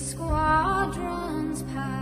squadrons passed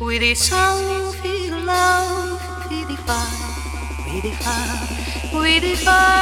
We the song, feel love, we the fire, we the fire, we the fire.